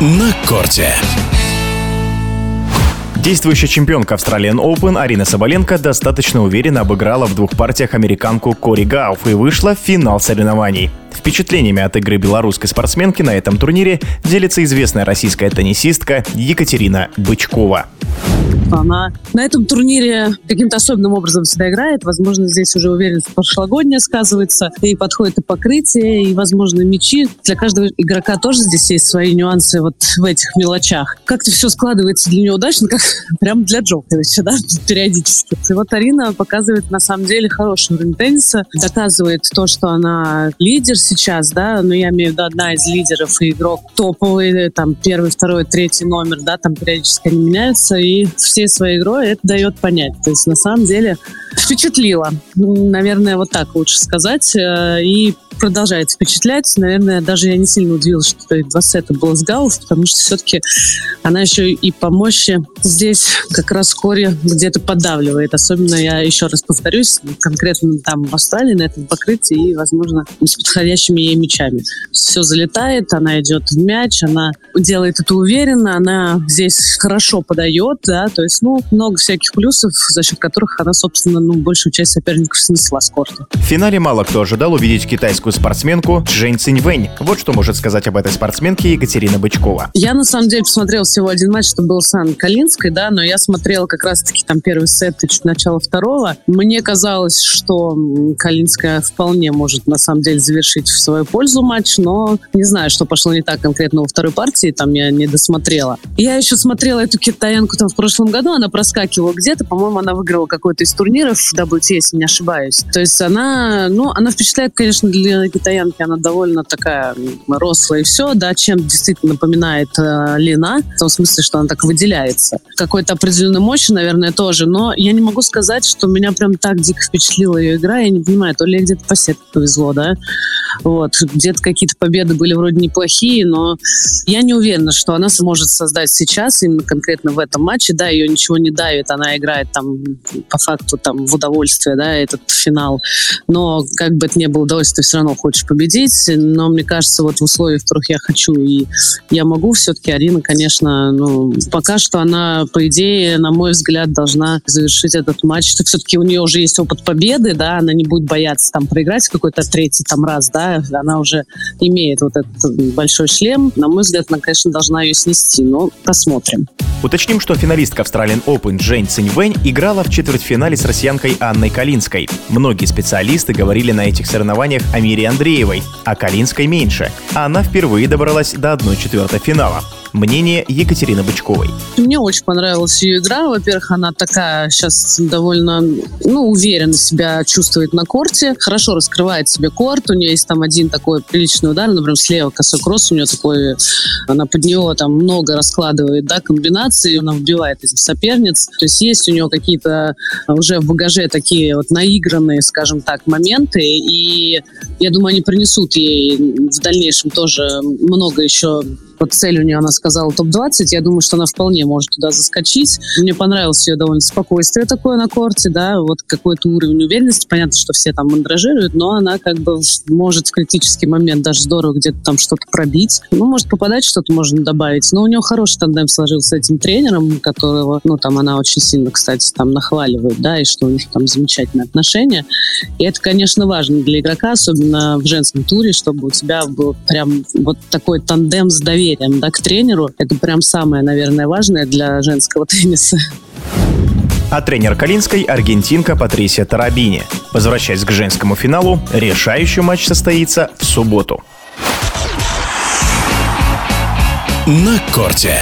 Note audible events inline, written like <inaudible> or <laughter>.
на корте. Действующая чемпионка Australian Open Арина Соболенко достаточно уверенно обыграла в двух партиях американку Кори Гауф и вышла в финал соревнований. Впечатлениями от игры белорусской спортсменки на этом турнире делится известная российская теннисистка Екатерина Бычкова. Она на этом турнире каким-то особенным образом всегда играет. Возможно, здесь уже уверенность прошлогодняя сказывается. И подходит и покрытие, и, возможно, мячи. Для каждого игрока тоже здесь есть свои нюансы вот в этих мелочах. Как-то все складывается для нее удачно, как <laughs> прям для Джоковича, да, периодически. И вот Арина показывает на самом деле хороший уровень тенниса, доказывает то, что она лидер сейчас, да, но я имею в виду одна из лидеров и игрок топовый, там первый, второй, третий номер, да, там периодически они меняются, и всей своей игрой это дает понять. То есть на самом деле впечатлило. Наверное, вот так лучше сказать. Э, и продолжает впечатлять. Наверное, даже я не сильно удивилась, что два сета было с Гаус, потому что все-таки она еще и по мощи здесь как раз Кори где-то подавливает. Особенно, я еще раз повторюсь, конкретно там в Австралии на этом покрытии и, возможно, с подходящими ей мячами. Все залетает, она идет в мяч, она делает это уверенно, она здесь хорошо подает, да, то есть, ну, много всяких плюсов, за счет которых она, собственно, ну, большую часть соперников снесла с корта. В финале мало кто ожидал увидеть китайскую спортсменку Жень Циньвэнь. Вот что может сказать об этой спортсменке Екатерина Бычкова. Я на самом деле посмотрела всего один матч, что был с Анной Калинской, да, но я смотрела как раз-таки там первый сет и чуть начало второго. Мне казалось, что Калинская вполне может на самом деле завершить в свою пользу матч, но не знаю, что пошло не так конкретно во второй партии, там я не досмотрела. Я еще смотрела эту китаянку там в прошлом году, она проскакивала где-то, по-моему, она выиграла какой-то из турниров в WTA, если не ошибаюсь. То есть она, ну, она впечатляет, конечно, для китаянки, она довольно такая рослая и все, да, чем действительно напоминает э, Лина, в том смысле, что она так выделяется. Какой-то определенной мощи, наверное, тоже, но я не могу сказать, что меня прям так дико впечатлила ее игра, я не понимаю, то ли где-то по сетке повезло, да, вот, где-то какие-то победы были вроде неплохие, но я не уверена, что она сможет создать сейчас, именно конкретно в этом матче, да, ее ничего не давит, она играет там по факту там в удовольствие, да, этот финал, но как бы это ни было удовольствие, все равно хочешь победить, но мне кажется, вот в условиях, в которых я хочу и я могу, все-таки Арина, конечно, ну, пока что она, по идее, на мой взгляд, должна завершить этот матч. Все-таки у нее уже есть опыт победы, да, она не будет бояться там проиграть какой-то третий там раз, да, она уже имеет вот этот большой шлем. На мой взгляд, она, конечно, должна ее снести, но посмотрим. Уточним, что финалистка Australian Open Джейн Циньвэнь играла в четвертьфинале с россиянкой Анной Калинской. Многие специалисты говорили на этих соревнованиях о мире Андреевой, а Калинской меньше. Она впервые добралась до 1-4 финала. Мнение Екатерины Бычковой. Мне очень понравилась ее игра. Во-первых, она такая сейчас довольно ну, уверенно себя чувствует на корте, хорошо раскрывает себе корт. У нее есть там один такой приличный удар, например, слева косой кросс у нее такой, она под него там много раскладывает да, комбинаций, она вбивает из соперниц. То есть есть у нее какие-то уже в багаже такие вот наигранные, скажем так, моменты. И я думаю, они принесут ей в дальнейшем тоже много еще вот цель у нее, она сказала топ-20, я думаю, что она вполне может туда заскочить. Мне понравилось ее довольно спокойствие такое на корте, да, вот какой-то уровень уверенности. Понятно, что все там мандражируют, но она как бы может в критический момент даже здорово где-то там что-то пробить. Ну, может попадать, что-то можно добавить. Но у нее хороший тандем сложился с этим тренером, которого, ну, там она очень сильно, кстати, там нахваливает, да, и что у них там замечательные отношения. И это, конечно, важно для игрока, особенно в женском туре, чтобы у тебя был прям вот такой тандем с доверием доверием да, к тренеру. Это прям самое, наверное, важное для женского <laughs> тенниса. А тренер Калинской – аргентинка Патрисия Тарабини. Возвращаясь к женскому финалу, решающий матч состоится в субботу. На корте.